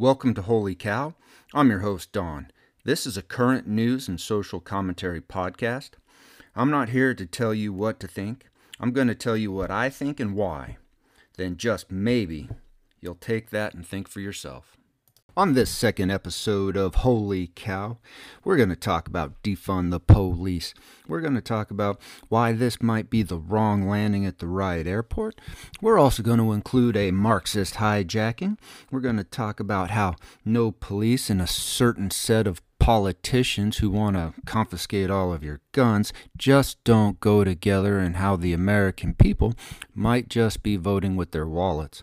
Welcome to Holy Cow. I'm your host, Don. This is a current news and social commentary podcast. I'm not here to tell you what to think. I'm going to tell you what I think and why. Then just maybe you'll take that and think for yourself. On this second episode of Holy Cow, we're going to talk about defund the police. We're going to talk about why this might be the wrong landing at the right airport. We're also going to include a Marxist hijacking. We're going to talk about how no police and a certain set of politicians who want to confiscate all of your guns just don't go together and how the American people might just be voting with their wallets.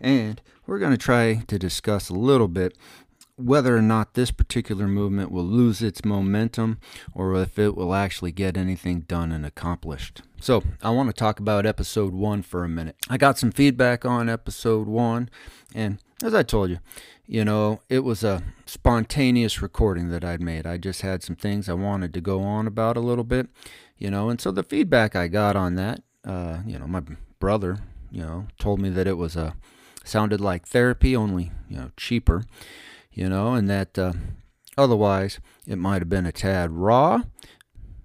And we're going to try to discuss a little bit whether or not this particular movement will lose its momentum or if it will actually get anything done and accomplished. So, I want to talk about episode one for a minute. I got some feedback on episode one, and as I told you, you know, it was a spontaneous recording that I'd made. I just had some things I wanted to go on about a little bit, you know, and so the feedback I got on that, uh, you know, my brother, you know, told me that it was a sounded like therapy, only you know cheaper, you know, and that uh, otherwise it might have been a tad raw.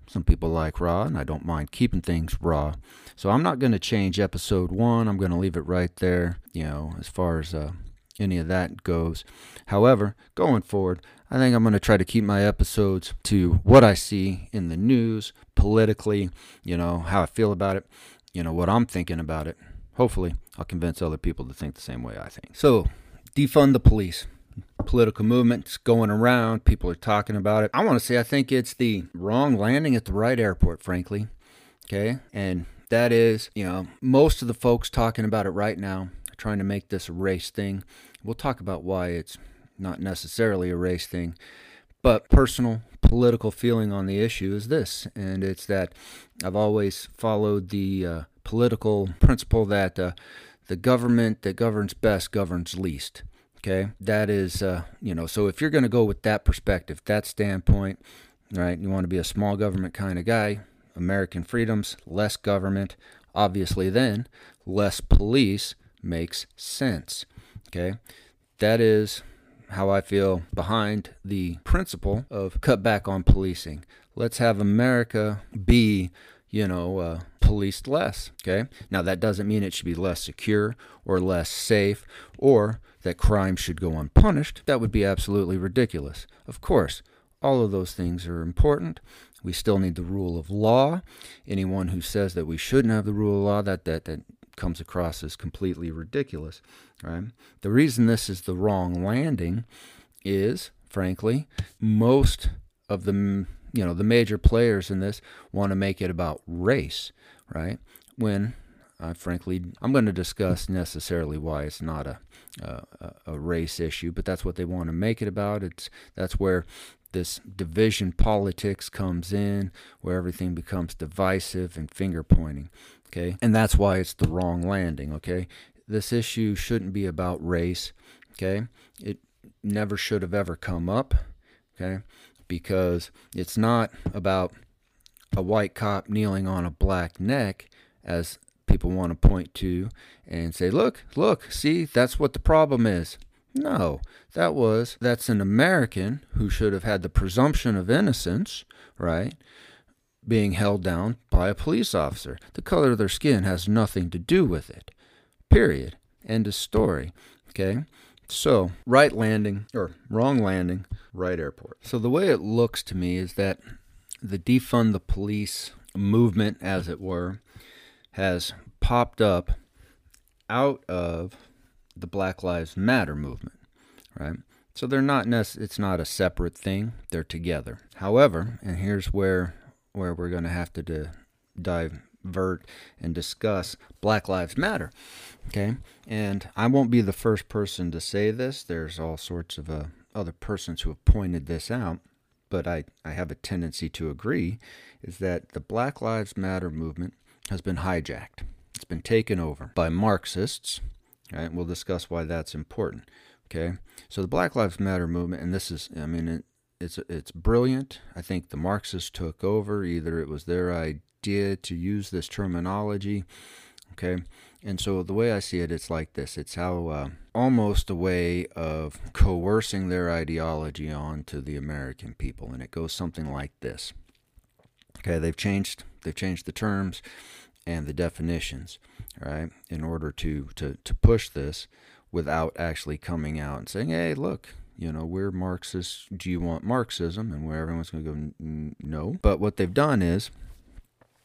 Some people like raw, and I don't mind keeping things raw. So I'm not going to change episode one. I'm going to leave it right there, you know, as far as uh, any of that goes. However, going forward, I think I'm going to try to keep my episodes to what I see in the news, politically, you know, how I feel about it, you know, what I'm thinking about it hopefully I'll convince other people to think the same way I think. So, defund the police. Political movements going around, people are talking about it. I want to say I think it's the wrong landing at the right airport, frankly. Okay? And that is, you know, most of the folks talking about it right now are trying to make this a race thing. We'll talk about why it's not necessarily a race thing. But personal political feeling on the issue is this, and it's that I've always followed the uh, political principle that uh, the government that governs best governs least. Okay, that is, uh, you know, so if you're going to go with that perspective, that standpoint, right, you want to be a small government kind of guy, American freedoms, less government, obviously, then less police makes sense. Okay, that is how I feel behind the principle of cut back on policing. Let's have America be you know, uh, policed less. Okay. Now, that doesn't mean it should be less secure or less safe or that crime should go unpunished. That would be absolutely ridiculous. Of course, all of those things are important. We still need the rule of law. Anyone who says that we shouldn't have the rule of law, that, that, that comes across as completely ridiculous. Right? The reason this is the wrong landing is, frankly, most of the you know the major players in this want to make it about race, right? When uh, frankly, I'm going to discuss necessarily why it's not a, a, a race issue, but that's what they want to make it about. It's that's where this division politics comes in, where everything becomes divisive and finger pointing. Okay, and that's why it's the wrong landing. Okay, this issue shouldn't be about race. Okay, it never should have ever come up. Okay, because it's not about a white cop kneeling on a black neck, as people want to point to and say, look, look, see, that's what the problem is. No, that was, that's an American who should have had the presumption of innocence, right? Being held down by a police officer. The color of their skin has nothing to do with it. Period. End of story. Okay? So, right landing, or wrong landing, right airport. So, the way it looks to me is that the defund the police movement, as it were, has popped up out of the Black Lives Matter movement, right? So they're not it's not a separate thing, they're together. However, and here's where where we're going to have to de- divert and discuss Black Lives Matter. Okay? And I won't be the first person to say this. There's all sorts of uh, other persons who have pointed this out, but I, I have a tendency to agree, is that the Black Lives Matter movement has been hijacked. It's been taken over by Marxists. Right? We'll discuss why that's important. Okay? So the Black Lives Matter movement, and this is, I mean, it's it's brilliant. I think the Marxists took over. Either it was their idea to use this terminology Okay. And so the way I see it, it's like this it's how uh, almost a way of coercing their ideology onto the American people. And it goes something like this. Okay, they've changed they've changed the terms and the definitions, right, in order to, to, to push this without actually coming out and saying, hey, look, you know, we're Marxists. Do you want Marxism? And where everyone's going to go, no. But what they've done is,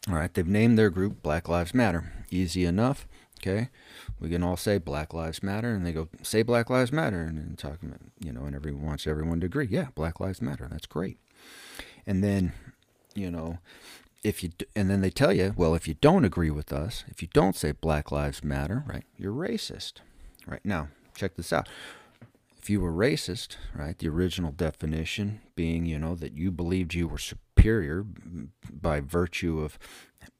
all right, they've named their group Black Lives Matter. Easy enough. Okay, we can all say Black Lives Matter, and they go say Black Lives Matter, and, and talking, about, you know, and everyone wants everyone to agree. Yeah, Black Lives Matter. That's great. And then, you know, if you and then they tell you, well, if you don't agree with us, if you don't say Black Lives Matter, right, you're racist. Right now, check this out. If you were racist, right, the original definition being, you know, that you believed you were superior by virtue of,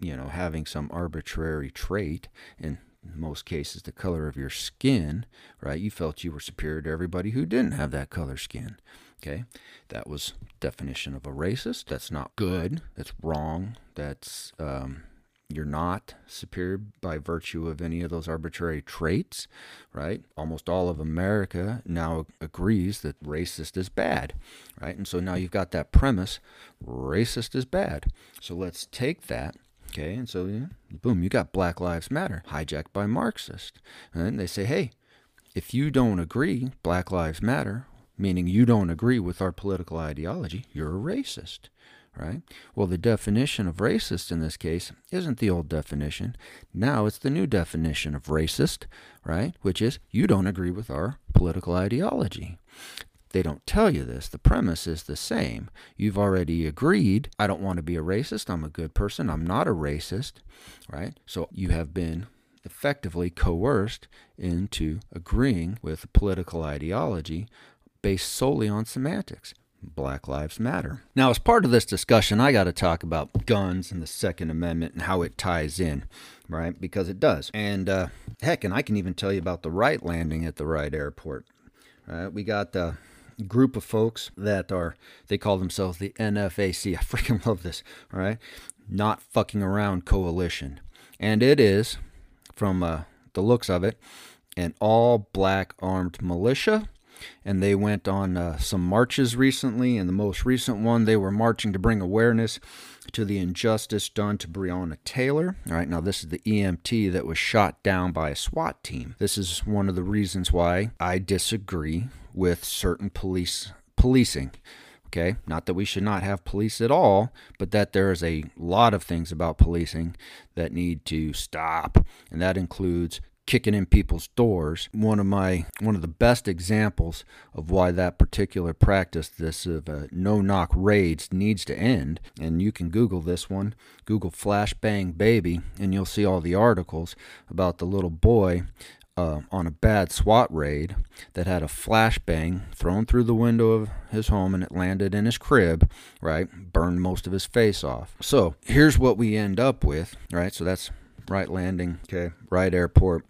you know, having some arbitrary trait, in most cases the color of your skin, right? You felt you were superior to everybody who didn't have that color skin. Okay, that was definition of a racist. That's not good. That's wrong. That's um, you're not superior by virtue of any of those arbitrary traits, right? Almost all of America now agrees that racist is bad, right? And so now you've got that premise racist is bad. So let's take that Okay, and so yeah, boom, you got Black Lives Matter hijacked by Marxists. And they say, hey, if you don't agree, Black Lives Matter, meaning you don't agree with our political ideology, you're a racist, right? Well, the definition of racist in this case isn't the old definition. Now it's the new definition of racist, right? Which is you don't agree with our political ideology. They don't tell you this. The premise is the same. You've already agreed, I don't want to be a racist. I'm a good person. I'm not a racist, right? So you have been effectively coerced into agreeing with a political ideology based solely on semantics. Black Lives Matter. Now, as part of this discussion, I got to talk about guns and the Second Amendment and how it ties in, right? Because it does. And uh, heck, and I can even tell you about the right landing at the right airport. Right? We got a group of folks that are, they call themselves the NFAC. I freaking love this, right? Not fucking around coalition. And it is, from uh, the looks of it, an all black armed militia and they went on uh, some marches recently. And the most recent one, they were marching to bring awareness to the injustice done to Breonna Taylor. All right, now this is the EMT that was shot down by a SWAT team. This is one of the reasons why I disagree with certain police policing. Okay, not that we should not have police at all, but that there is a lot of things about policing that need to stop, and that includes kicking in people's doors. One of my one of the best examples of why that particular practice, this of uh, no knock raids, needs to end. And you can Google this one, Google flashbang baby, and you'll see all the articles about the little boy. Uh, on a bad SWAT raid that had a flashbang thrown through the window of his home and it landed in his crib, right? Burned most of his face off. So here's what we end up with, right? So that's right landing, okay, right airport.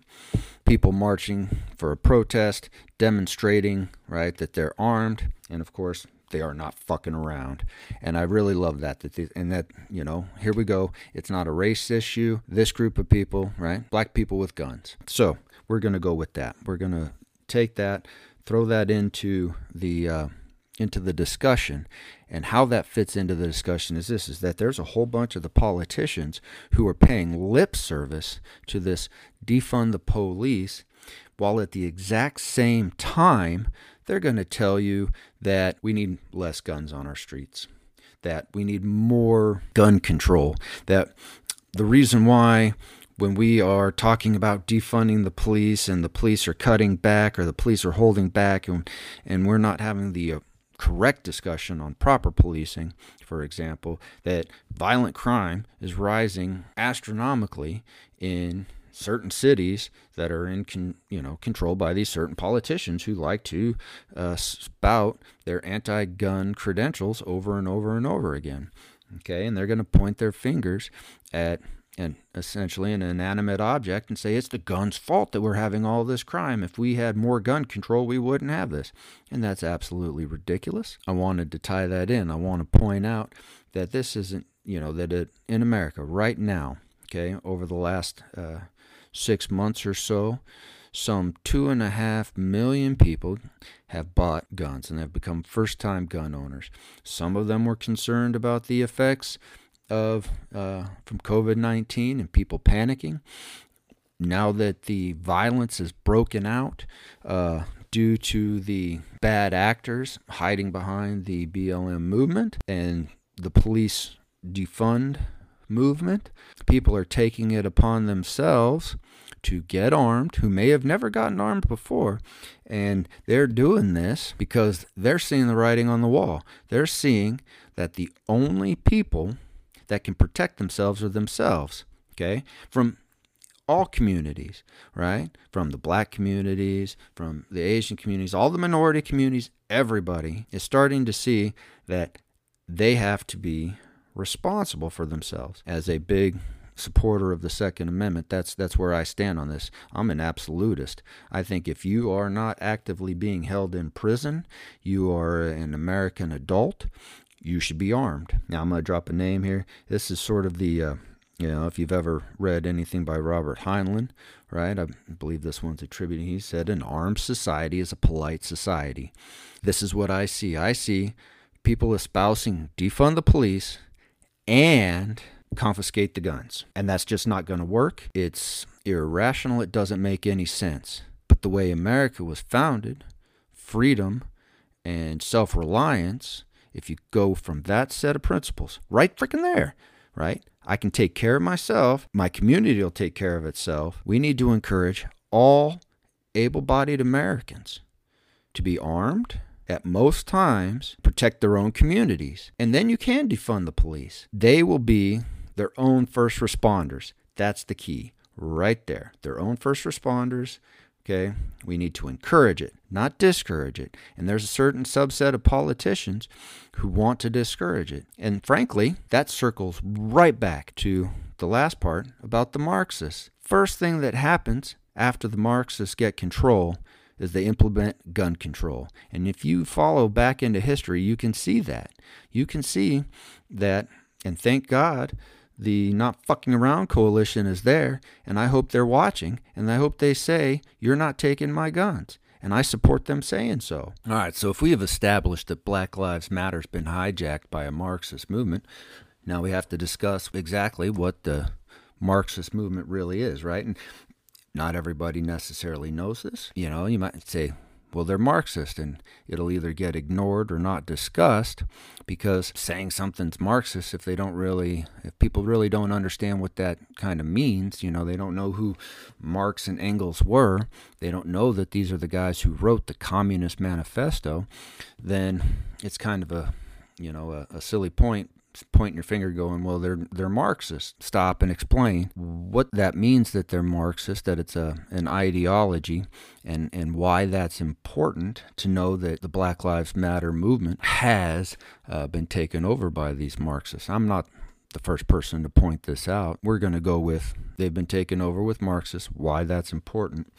People marching for a protest, demonstrating, right, that they're armed, and of course they are not fucking around. And I really love that. That they, and that you know, here we go. It's not a race issue. This group of people, right, black people with guns. So we're gonna go with that. We're gonna take that, throw that into the. Uh, into the discussion. And how that fits into the discussion is this is that there's a whole bunch of the politicians who are paying lip service to this defund the police while at the exact same time they're going to tell you that we need less guns on our streets that we need more gun control that the reason why when we are talking about defunding the police and the police are cutting back or the police are holding back and, and we're not having the uh, correct discussion on proper policing, for example, that violent crime is rising astronomically in certain cities that are in con, you know controlled by these certain politicians who like to uh, spout their anti-gun credentials over and over and over again okay? And they're going to point their fingers at and essentially an inanimate object and say it's the gun's fault that we're having all this crime. If we had more gun control, we wouldn't have this. And that's absolutely ridiculous. I wanted to tie that in. I want to point out that this isn't, you know, that it, in America right now, okay, over the last uh, six months or so, some two and a half million people have bought guns and have become first time gun owners. Some of them were concerned about the effects of uh, from COVID 19 and people panicking. Now that the violence is broken out uh, due to the bad actors hiding behind the BLM movement and the police defund movement, people are taking it upon themselves to get armed who may have never gotten armed before. And they're doing this because they're seeing the writing on the wall. They're seeing that the only people that can protect themselves or themselves. Okay? From all communities, right? From the black communities, from the Asian communities, all the minority communities, everybody is starting to see that they have to be responsible for themselves as a big supporter of the Second Amendment. That's that's where I stand on this. I'm an absolutist. I think if you are not actively being held in prison, you are an American adult. You should be armed. Now I'm going to drop a name here. This is sort of the uh, you know, if you've ever read anything by Robert Heinlein, right? I believe this one's attributed. He said, An armed society is a polite society. This is what I see. I see people espousing defund the police and confiscate the guns. And that's just not going to work. It's irrational. It doesn't make any sense. But the way America was founded, freedom and self reliance, if you go from that set of principles, right freaking there, right? I can take care of myself. My community will take care of itself. We need to encourage all able bodied Americans to be armed at most times, protect their own communities. And then you can defund the police. They will be their own first responders. That's the key right there. Their own first responders. Okay, we need to encourage it, not discourage it. And there's a certain subset of politicians who want to discourage it. And frankly, that circles right back to the last part about the Marxists. First thing that happens after the Marxists get control is they implement gun control. And if you follow back into history, you can see that. You can see that, and thank God the Not Fucking Around Coalition is there, and I hope they're watching, and I hope they say, You're not taking my guns. And I support them saying so. All right, so if we have established that Black Lives Matter has been hijacked by a Marxist movement, now we have to discuss exactly what the Marxist movement really is, right? And not everybody necessarily knows this. You know, you might say, well, they're Marxist, and it'll either get ignored or not discussed because saying something's Marxist, if they don't really, if people really don't understand what that kind of means, you know, they don't know who Marx and Engels were, they don't know that these are the guys who wrote the Communist Manifesto, then it's kind of a, you know, a, a silly point pointing your finger going well they're they're marxist stop and explain what that means that they're marxist that it's a an ideology and and why that's important to know that the black lives matter movement has uh, been taken over by these marxists. I'm not the first person to point this out. We're going to go with they've been taken over with marxists why that's important.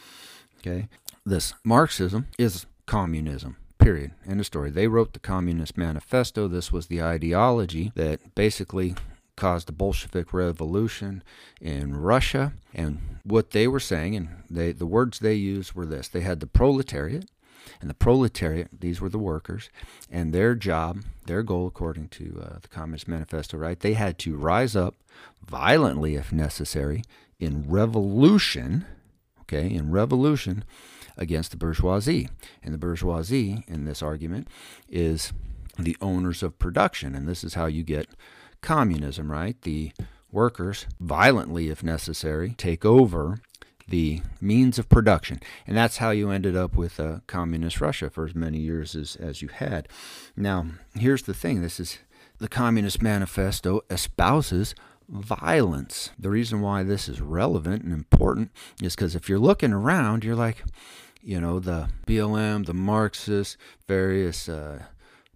Okay? This marxism is communism Period. End of story. They wrote the Communist Manifesto. This was the ideology that basically caused the Bolshevik Revolution in Russia. And what they were saying, and they, the words they used were this they had the proletariat, and the proletariat, these were the workers, and their job, their goal, according to uh, the Communist Manifesto, right, they had to rise up violently if necessary in revolution, okay, in revolution against the bourgeoisie. And the bourgeoisie, in this argument, is the owners of production. And this is how you get communism, right? The workers, violently if necessary, take over the means of production. And that's how you ended up with uh, communist Russia for as many years as, as you had. Now, here's the thing this is the Communist Manifesto espouses violence. The reason why this is relevant and important is because if you're looking around, you're like, you know, the BLM, the Marxists, various uh,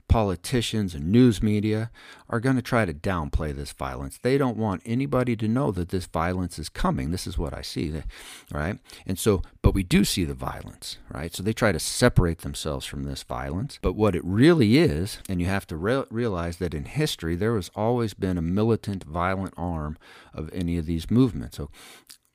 politicians and news media are going to try to downplay this violence. They don't want anybody to know that this violence is coming. This is what I see, right? And so, but we do see the violence, right? So they try to separate themselves from this violence. But what it really is, and you have to re- realize that in history, there has always been a militant, violent arm of any of these movements. So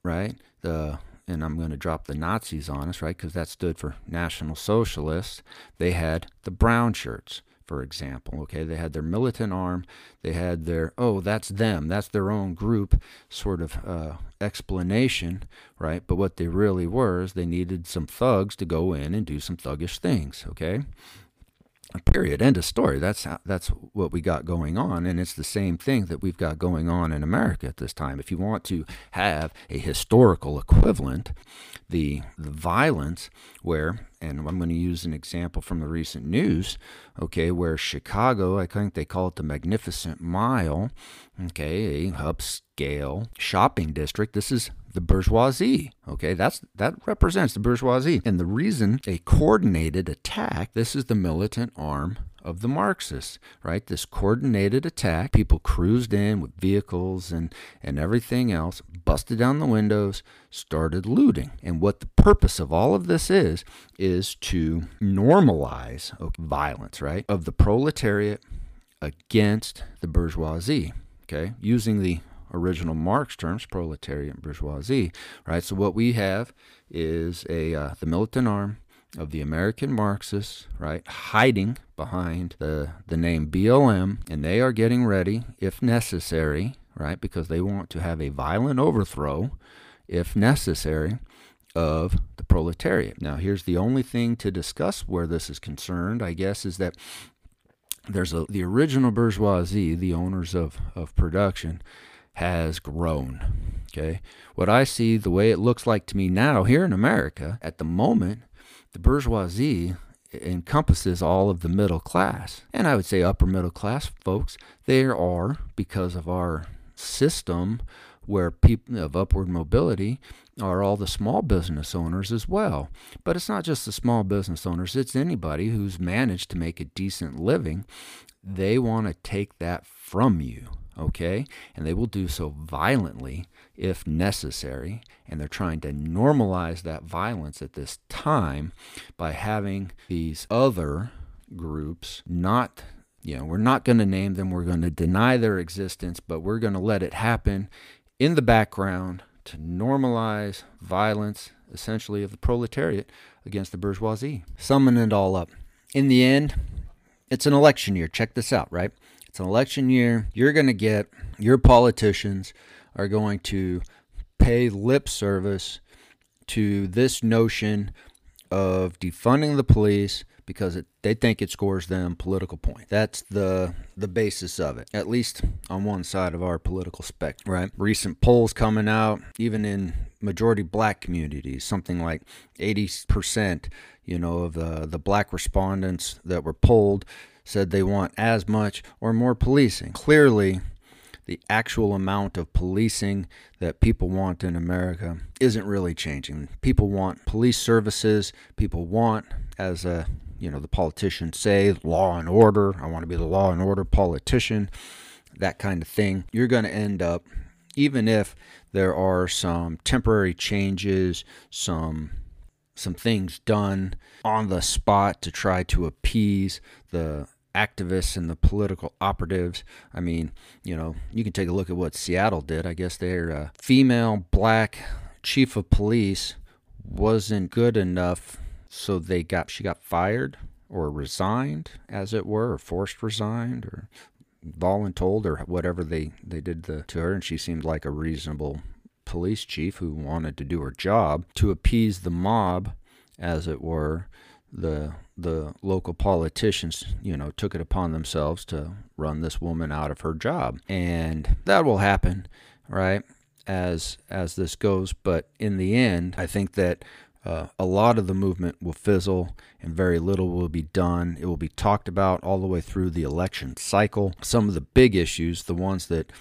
right? The and I'm going to drop the Nazis on us, right? Because that stood for National Socialists. They had the brown shirts, for example. Okay, they had their militant arm. They had their oh, that's them. That's their own group sort of uh, explanation, right? But what they really were is they needed some thugs to go in and do some thuggish things. Okay, period end of story. That's how, that's what we got going on and it's the same thing that we've got going on in america at this time. If you want to have a historical equivalent the the violence where and i'm going to use an example from the recent news okay where chicago i think they call it the magnificent mile okay a upscale shopping district this is the bourgeoisie. Okay, that's that represents the bourgeoisie. And the reason a coordinated attack, this is the militant arm of the Marxists, right? This coordinated attack, people cruised in with vehicles and, and everything else, busted down the windows, started looting. And what the purpose of all of this is, is to normalize okay, violence, right? Of the proletariat against the bourgeoisie, okay? Using the original Marx terms, proletariat and bourgeoisie, right? So what we have is a uh, the militant arm of the American Marxists, right, hiding behind the the name BLM, and they are getting ready, if necessary, right, because they want to have a violent overthrow, if necessary, of the proletariat. Now, here's the only thing to discuss where this is concerned, I guess, is that there's a the original bourgeoisie, the owners of, of production, has grown. Okay. What I see, the way it looks like to me now here in America, at the moment, the bourgeoisie encompasses all of the middle class. And I would say upper middle class folks, there are, because of our system where people of upward mobility are all the small business owners as well. But it's not just the small business owners, it's anybody who's managed to make a decent living. They want to take that from you okay? And they will do so violently if necessary. And they're trying to normalize that violence at this time by having these other groups not. You know, we're not going to name them, we're going to deny their existence, but we're going to let it happen in the background to normalize violence, essentially, of the proletariat against the bourgeoisie. Summing it all up. In the end, it's an election year. Check this out, right? It's an election year. You're going to get, your politicians are going to pay lip service to this notion of defunding the police because it, they think it scores them political points. That's the the basis of it, at least on one side of our political spectrum. Right. Recent polls coming out, even in majority black communities, something like 80%, you know, of the the black respondents that were polled said they want as much or more policing. Clearly, the actual amount of policing that people want in America isn't really changing. People want police services. People want, as a you know the politicians say, law and order. I want to be the law and order politician. That kind of thing. You're going to end up, even if there are some temporary changes, some some things done on the spot to try to appease the activists and the political operatives. I mean, you know, you can take a look at what Seattle did. I guess their uh, female black chief of police wasn't good enough, so they got she got fired or resigned, as it were, or forced resigned, or voluntold, or whatever they they did the, to her, and she seemed like a reasonable police chief who wanted to do her job to appease the mob, as it were the the local politicians, you know, took it upon themselves to run this woman out of her job. And that will happen, right? As as this goes, but in the end, I think that uh, a lot of the movement will fizzle and very little will be done. It will be talked about all the way through the election cycle. Some of the big issues, the ones that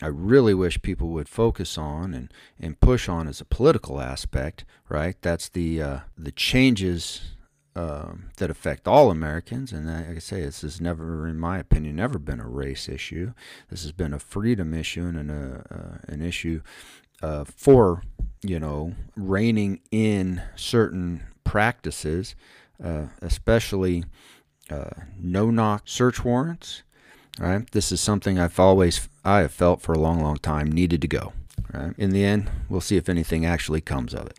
I really wish people would focus on and, and push on as a political aspect, right? That's the uh, the changes um, that affect all Americans. And like I say, this has never, in my opinion, never been a race issue. This has been a freedom issue and a, uh, an issue uh, for, you know, reining in certain practices, uh, especially uh, no-knock search warrants. Right. This is something I've always I have felt for a long, long time needed to go. Right? In the end, we'll see if anything actually comes of it.